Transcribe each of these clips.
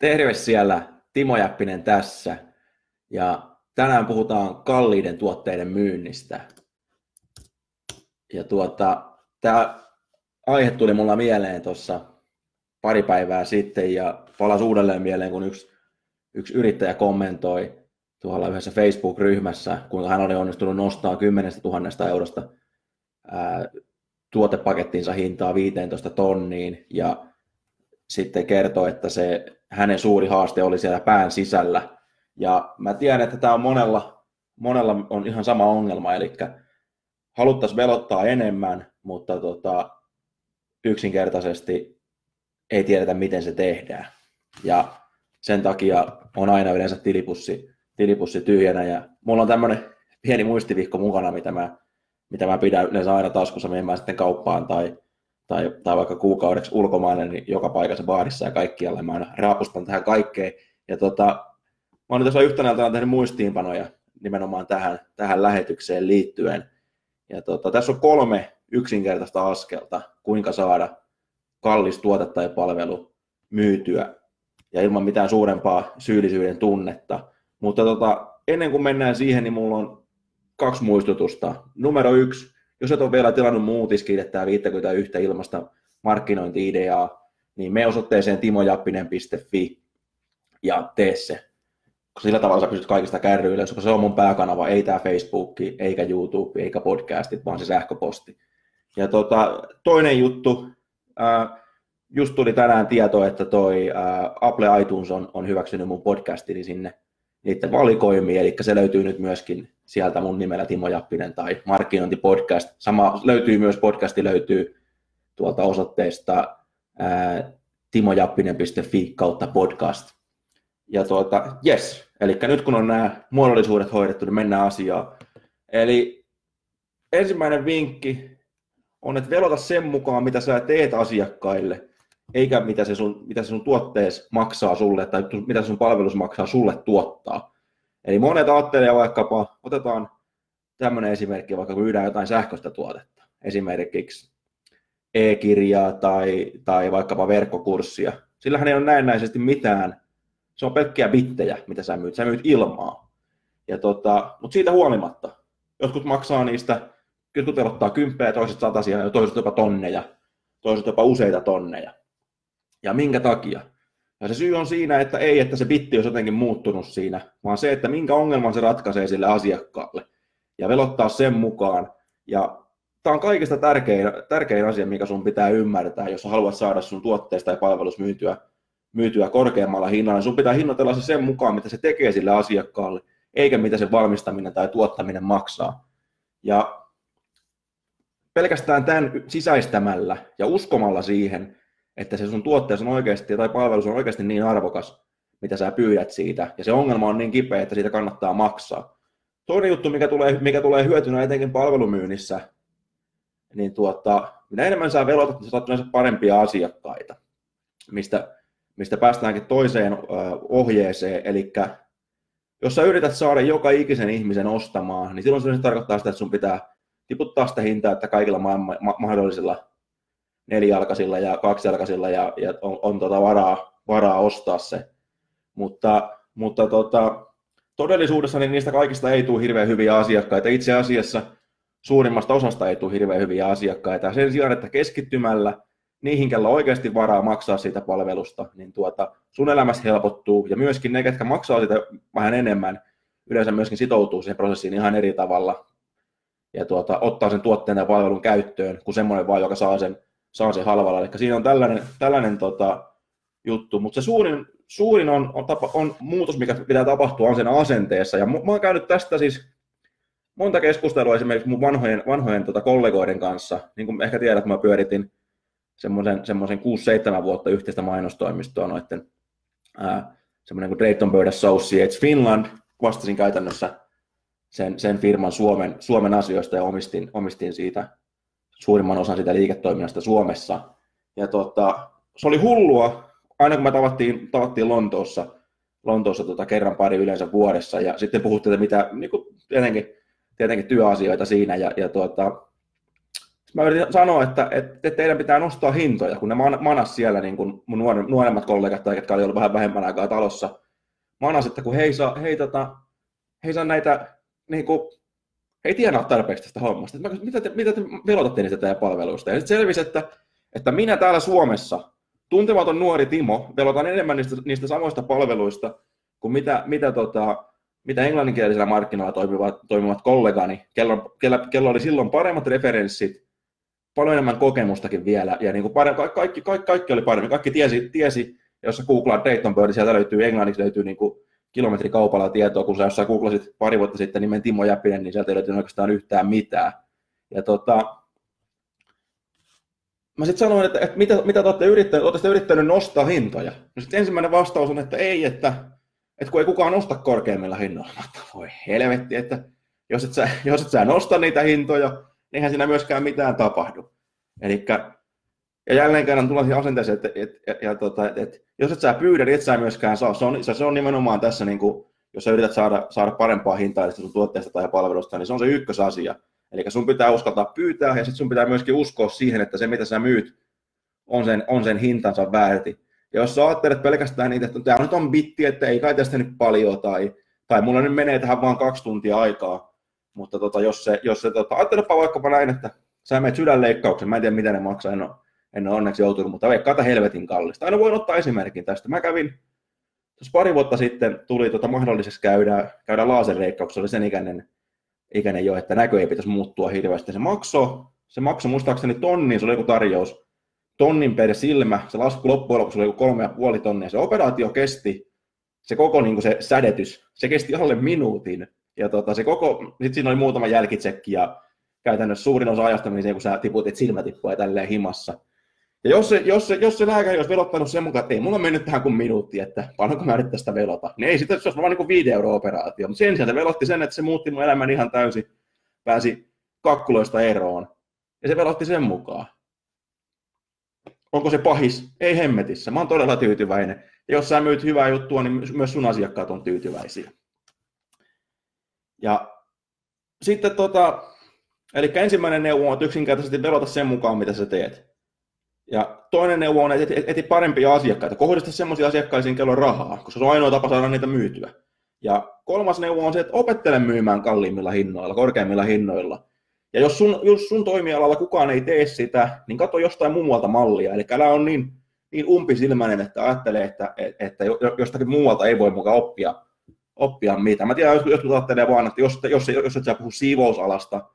Terve siellä, Timo Jäppinen tässä. Ja tänään puhutaan kalliiden tuotteiden myynnistä. Ja tuota, tämä aihe tuli mulla mieleen tuossa pari päivää sitten ja palasi uudelleen mieleen, kun yksi, yksi yrittäjä kommentoi tuolla yhdessä Facebook-ryhmässä, kuinka hän oli onnistunut nostaa 10 000 eurosta ää, tuotepakettinsa hintaa 15 tonniin ja sitten kertoi, että se hänen suuri haaste oli siellä pään sisällä. Ja mä tiedän, että tämä on monella, monella on ihan sama ongelma, eli haluttaisiin velottaa enemmän, mutta tota, yksinkertaisesti ei tiedetä, miten se tehdään. Ja sen takia on aina yleensä tilipussi, tilipussi tyhjänä. Ja mulla on tämmöinen pieni muistivihko mukana, mitä mä, mitä mä pidän yleensä aina taskussa menemään sitten kauppaan tai, tai, tai vaikka kuukaudeksi ulkomaille, niin joka paikassa baarissa ja kaikkialle. Mä aina raapustan tähän kaikkeen. Ja tota, mä oon tässä yhtenä iltana tehnyt muistiinpanoja nimenomaan tähän, tähän lähetykseen liittyen. Ja tota, tässä on kolme yksinkertaista askelta, kuinka saada kallis tuote tai palvelu myytyä ja ilman mitään suurempaa syyllisyyden tunnetta. Mutta tota, ennen kuin mennään siihen, niin mulla on kaksi muistutusta. Numero yksi, jos et ole vielä tilannut muutiskirjettä 51 ilmasta markkinointi-ideaa, niin me osoitteeseen timojappinen.fi ja tee se. Sillä tavalla sä pystyt kaikista kärryillä, koska se on mun pääkanava, ei tämä Facebook, eikä YouTube, eikä podcastit, vaan se sähköposti. Ja tota, toinen juttu, ää, just tuli tänään tieto, että toi ää, Apple iTunes on, on hyväksynyt mun podcastini sinne niiden valikoimiin, eli se löytyy nyt myöskin sieltä mun nimellä Timo Jappinen tai Markkinointipodcast. Sama löytyy myös, podcasti löytyy tuolta osoitteesta timojappinen.fi kautta podcast. Ja tuota, yes, eli nyt kun on nämä muodollisuudet hoidettu, niin mennään asiaan. Eli ensimmäinen vinkki on, että velota sen mukaan, mitä sä teet asiakkaille, eikä mitä se sun, mitä se sun tuottees maksaa sulle tai mitä sun palvelus maksaa sulle tuottaa. Eli monet ajattelee vaikkapa, otetaan tämmöinen esimerkki, vaikka myydään jotain sähköistä tuotetta, esimerkiksi e-kirjaa tai, tai vaikkapa verkkokurssia. Sillähän ei ole näennäisesti mitään, se on pelkkiä bittejä, mitä sä myyt, sä myyt ilmaa. Ja tota, mutta siitä huolimatta, jotkut maksaa niistä jotkut ottaa kymppejä, toiset satasia ja toiset jopa tonneja, toiset jopa useita tonneja. Ja minkä takia? Ja se syy on siinä, että ei, että se bitti olisi jotenkin muuttunut siinä, vaan se, että minkä ongelman se ratkaisee sille asiakkaalle. Ja velottaa sen mukaan. Ja tämä on kaikista tärkein, tärkein asia, mikä sun pitää ymmärtää, jos haluat saada sun tuotteesta tai palvelus myytyä, myytyä korkeammalla hinnalla. Sun pitää hinnoitella se sen mukaan, mitä se tekee sille asiakkaalle, eikä mitä se valmistaminen tai tuottaminen maksaa. Ja pelkästään tämän sisäistämällä ja uskomalla siihen, että se sun tuotteessa on oikeasti tai palvelus on oikeasti niin arvokas, mitä sä pyydät siitä, ja se ongelma on niin kipeä, että siitä kannattaa maksaa. Toinen juttu, mikä tulee, mikä tulee hyötynä etenkin palvelumyynnissä, niin tuota, mitä enemmän sä velotat, niin saat yleensä parempia asiakkaita, mistä, mistä päästäänkin toiseen ohjeeseen, eli jos sä yrität saada joka ikisen ihmisen ostamaan, niin silloin se tarkoittaa sitä, että sun pitää tiputtaa sitä hintaa, että kaikilla ma- ma- mahdollisilla nelijalkaisilla ja kaksijalkaisilla ja, ja on, on tota varaa, varaa ostaa se. Mutta, mutta tota, todellisuudessa niin niistä kaikista ei tule hirveän hyviä asiakkaita. Itse asiassa suurimmasta osasta ei tule hirveän hyviä asiakkaita. Sen sijaan, että keskittymällä niihin, kellä oikeasti varaa maksaa siitä palvelusta, niin tuota, sun elämässä helpottuu. Ja myöskin ne, ketkä maksaa sitä vähän enemmän, yleensä myöskin sitoutuu siihen prosessiin ihan eri tavalla ja tuota, ottaa sen tuotteen ja palvelun käyttöön, kuin semmoinen vaan, joka saa sen, saa sen halvalla. Eli siinä on tällainen, tällainen tota, juttu, mutta se suurin, suurin on, on, tapa, on muutos, mikä pitää tapahtua, on sen asenteessa. Ja mä oon käynyt tästä siis monta keskustelua esimerkiksi mun vanhojen, vanhojen tota, kollegoiden kanssa. Niin kuin ehkä tiedät, mä pyöritin semmoisen, semmoisen 6-7 vuotta yhteistä mainostoimistoa noiden semmoinen kuin Drayton Bird Associates Finland, vastasin käytännössä sen, sen firman Suomen, Suomen asioista ja omistin, omistin siitä suurimman osan siitä liiketoiminnasta Suomessa. Ja tota, se oli hullua, aina kun me tavattiin, tavattiin Lontoossa, Lontoossa tota, kerran pari yleensä vuodessa, ja sitten puhuttiin, että mitä, niin kuin tietenkin, tietenkin työasioita siinä, ja, ja tuota, mä yritin sanoa, että, että teidän pitää nostaa hintoja, kun ne manas siellä, niin kuin mun nuoremmat kollegat tai jotka oli ollut vähän vähemmän aikaa talossa, manas, että kun he ei saa, he ei, tota, he ei saa näitä, niin kuin, ei tiedä tarpeeksi tästä hommasta. Mä, mitä, te, mitä te velotatte niistä teidän palveluista? Ja sitten selvisi, että, että minä täällä Suomessa, tuntematon nuori Timo, velotan enemmän niistä, niistä samoista palveluista kuin mitä, mitä, tota, mitä englanninkielisellä markkinoilla toimivat, toimivat kollegani, kello, kello, kello oli silloin paremmat referenssit, paljon enemmän kokemustakin vielä, ja niin kuin paremmin, kaikki, kaikki, kaikki, oli paremmin, kaikki tiesi, tiesi jos sä googlaat Dayton Bird, sieltä löytyy englanniksi löytyy niin kuin kilometrikaupalla tietoa, kun sä jossain googlasit pari vuotta sitten nimen Timo Jäpinen, niin sieltä ei löytynyt oikeastaan yhtään mitään. Ja tota, mä sitten sanoin, että, että mitä, mitä te olette yrittäneet, olette yrittäneet nostaa hintoja. No sitten ensimmäinen vastaus on, että ei, että, että kun ei kukaan nosta korkeammilla hinnoilla. Mutta voi helvetti, että jos et, sä, jos et sä nosta niitä hintoja, niin eihän siinä myöskään mitään tapahdu. Eli ja jälleen kerran tullaan siihen asenteeseen, että, että, että, ja, tota, että, että jos et sä pyydä, niin et sä myöskään saa. Se on, se on nimenomaan tässä, niin kuin, jos sä yrität saada, saada parempaa hintaa sun tuotteesta tai palvelusta, niin se on se ykkösasia. Eli sun pitää uskaltaa pyytää ja sitten sun pitää myöskin uskoa siihen, että se mitä sä myyt on sen, on sen hintansa väärti. Ja jos sä ajattelet pelkästään niitä, että tämä nyt on bitti, että ei kai tästä nyt paljon tai, tai mulla nyt menee tähän vaan kaksi tuntia aikaa, mutta tota, jos se, jos se tota, ajattelepa vaikkapa näin, että sä menet sydänleikkauksen, mä en tiedä mitä ne maksaa, en ole, en ole onneksi joutunut, mutta veikkaata helvetin kallista. Aina voin ottaa esimerkin tästä. Mä kävin, jos pari vuotta sitten tuli tota mahdolliseksi käydä, käydä laserleikkauksessa, oli sen ikäinen, ikäinen jo, että näkö ei pitäisi muuttua hirveästi. Se maksoi, se maksoi muistaakseni tonnin, se oli joku tarjous, tonnin per silmä, se lasku loppujen lopuksi oli joku kolme ja puoli tonnia. Se operaatio kesti, se koko niin kuin se sädetys, se kesti alle minuutin. Ja tota, se koko, sitten siinä oli muutama jälkitsekki ja käytännössä suurin osa ajasta meni siihen, kun sä tiputit silmätippua ja tälleen himassa. Ja jos se, jos se, jos se lääkäri olisi velottanut sen mukaan, että ei mulla mennyt tähän kuin minuutti, että paljonko mä yritän tästä velota, niin ei sitten se olisi vaan niin kuin 5 euro operaatio. Mutta sen se velotti sen, että se muutti mun elämän ihan täysin, pääsi kakkuloista eroon. Ja se velotti sen mukaan. Onko se pahis? Ei hemmetissä. Mä oon todella tyytyväinen. Ja jos sä myyt hyvää juttua, niin myös sun asiakkaat on tyytyväisiä. Ja sitten tota, eli ensimmäinen neuvo on, että yksinkertaisesti velota sen mukaan, mitä sä teet. Ja toinen neuvo on, että eti parempia asiakkaita. Kohdista sellaisia asiakkaisiin, kello rahaa, koska se on ainoa tapa saada niitä myytyä. Ja kolmas neuvo on se, että opettele myymään kalliimmilla hinnoilla, korkeimmilla hinnoilla. Ja jos sun, jos sun toimialalla kukaan ei tee sitä, niin katso jostain muualta mallia. Eli älä on niin, niin umpisilmäinen, että ajattelee, että, että jostakin muualta ei voi mukaan oppia, oppia mitä. Mä tiedän, jos jotkut ajattelee vaan, että jos, jos, jos et sä puhu siivousalasta,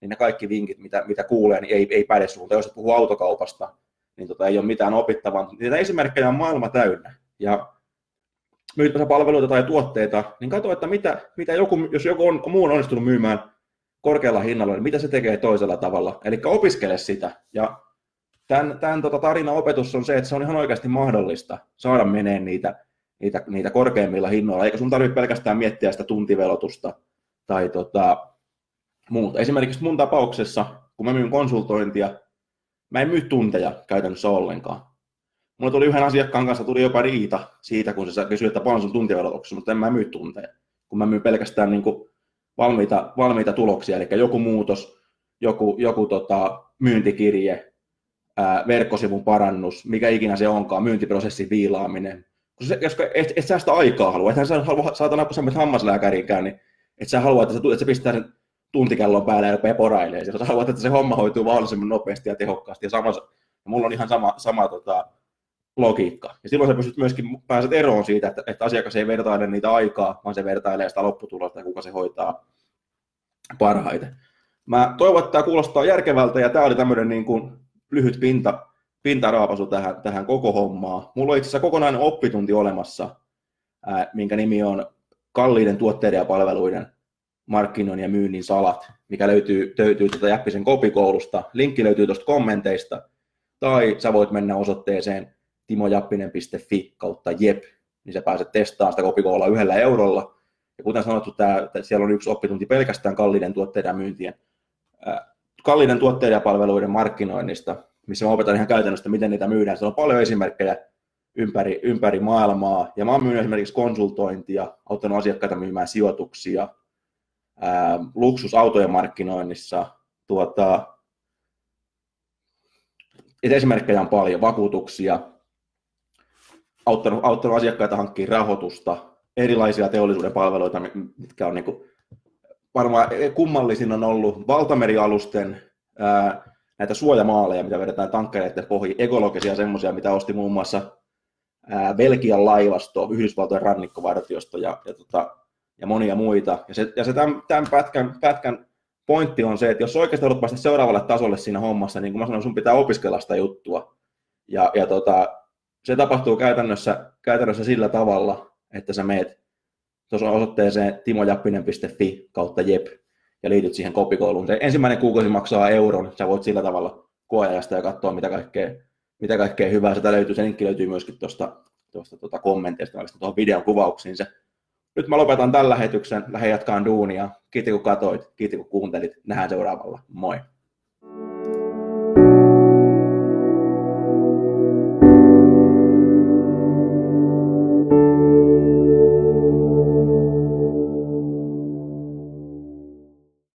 niin ne kaikki vinkit, mitä, mitä kuulee, niin ei, ei päde sulta. Jos et puhu autokaupasta, niin tota, ei ole mitään opittavaa. Niitä esimerkkejä on maailma täynnä. Ja myytänsä palveluita tai tuotteita, niin katso, että mitä, mitä joku, jos joku on, muu on onnistunut myymään korkealla hinnalla, niin mitä se tekee toisella tavalla. Eli opiskele sitä. Ja tämän, tämän tota, tarinan opetus on se, että se on ihan oikeasti mahdollista saada meneen niitä, niitä, niitä korkeimmilla hinnoilla, eikä sun tarvitse pelkästään miettiä sitä tuntivelotusta tai tota, muuta. Esimerkiksi mun tapauksessa, kun mä myyn konsultointia, mä en myy tunteja käytännössä ollenkaan. Mulla tuli yhden asiakkaan kanssa, tuli jopa riita siitä, kun se kysyi, että paljon sun tuntivelotuksessa, mutta en mä myy tunteja. Kun mä myyn pelkästään niin kuin valmiita, valmiita tuloksia, eli joku muutos, joku, joku tota, myyntikirje, ää, verkkosivun parannus, mikä ikinä se onkaan, myyntiprosessin viilaaminen. Koska se, et, et sä sitä aikaa halua, ethän sä halua, saatana kun sä hammaslääkäriinkään, niin et sä halua, että se, että se pistää sen tuntikellon päälle ja rupeaa porailemaan. Sä haluat, että se homma hoituu mahdollisimman nopeasti ja tehokkaasti. Ja, sama, ja mulla on ihan sama, sama tota, logiikka. Ja silloin sä pystyt myöskin pääset eroon siitä, että, että asiakas ei vertaile niitä aikaa, vaan se vertailee sitä lopputulosta ja kuka se hoitaa parhaiten. Mä toivon, että tämä kuulostaa järkevältä ja tämä oli tämmöinen niin kuin lyhyt pinta, pintaraapasu tähän, tähän koko hommaan. Mulla on itse asiassa kokonainen oppitunti olemassa, ää, minkä nimi on kalliiden tuotteiden ja palveluiden markkinoinnin ja myynnin salat, mikä löytyy, löytyy tätä Jäppisen kopikoulusta. Linkki löytyy tuosta kommenteista. Tai sä voit mennä osoitteeseen timojappinen.fi kautta jep niin sä pääset testaamaan sitä kopikoolaa yhdellä eurolla. Ja kuten sanottu, tää, siellä on yksi oppitunti pelkästään kalliiden tuotteiden myyntien, äh, kalliiden tuotteiden ja palveluiden markkinoinnista, missä mä opetan ihan käytännössä, miten niitä myydään. Siellä on paljon esimerkkejä ympäri, ympäri maailmaa. Ja mä oon myynyt esimerkiksi konsultointia, auttanut asiakkaita myymään sijoituksia, ää, luksusautojen markkinoinnissa. Tuota, esimerkkejä on paljon, vakuutuksia, auttanut, auttanut asiakkaita hankkimaan rahoitusta, erilaisia teollisuuden palveluita, mitkä on niin kuin, varmaan kummallisin on ollut valtamerialusten ää, näitä suojamaaleja, mitä vedetään tankkereiden pohjiin, ekologisia semmoisia, mitä osti muun muassa ää, Belgian laivasto, Yhdysvaltojen rannikkovartiosto ja, ja, tota, ja monia muita. Ja se, ja se tämän, tämän pätkän, pätkän pointti on se, että jos oikeasti haluat päästä seuraavalle tasolle siinä hommassa, niin kuin mä sanoin, sun pitää opiskella sitä juttua. Ja, ja tota, se tapahtuu käytännössä, käytännössä sillä tavalla, että sä meet tuossa osoitteeseen timojappinen.fi kautta jep ja liityt siihen kopikouluun. Se ensimmäinen kuukausi maksaa euron, sä voit sillä tavalla koeajasta ja katsoa, mitä kaikkea, mitä kaikkea hyvää sitä löytyy. Se linkki löytyy myöskin tuosta, tuosta tuota kommenteista, tuohon videon kuvauksiin se. Nyt mä lopetan tällä lähetyksen, lähden jatkaan duunia. Kiitos kun katsoit, kiitos kun kuuntelit. Nähdään seuraavalla. Moi!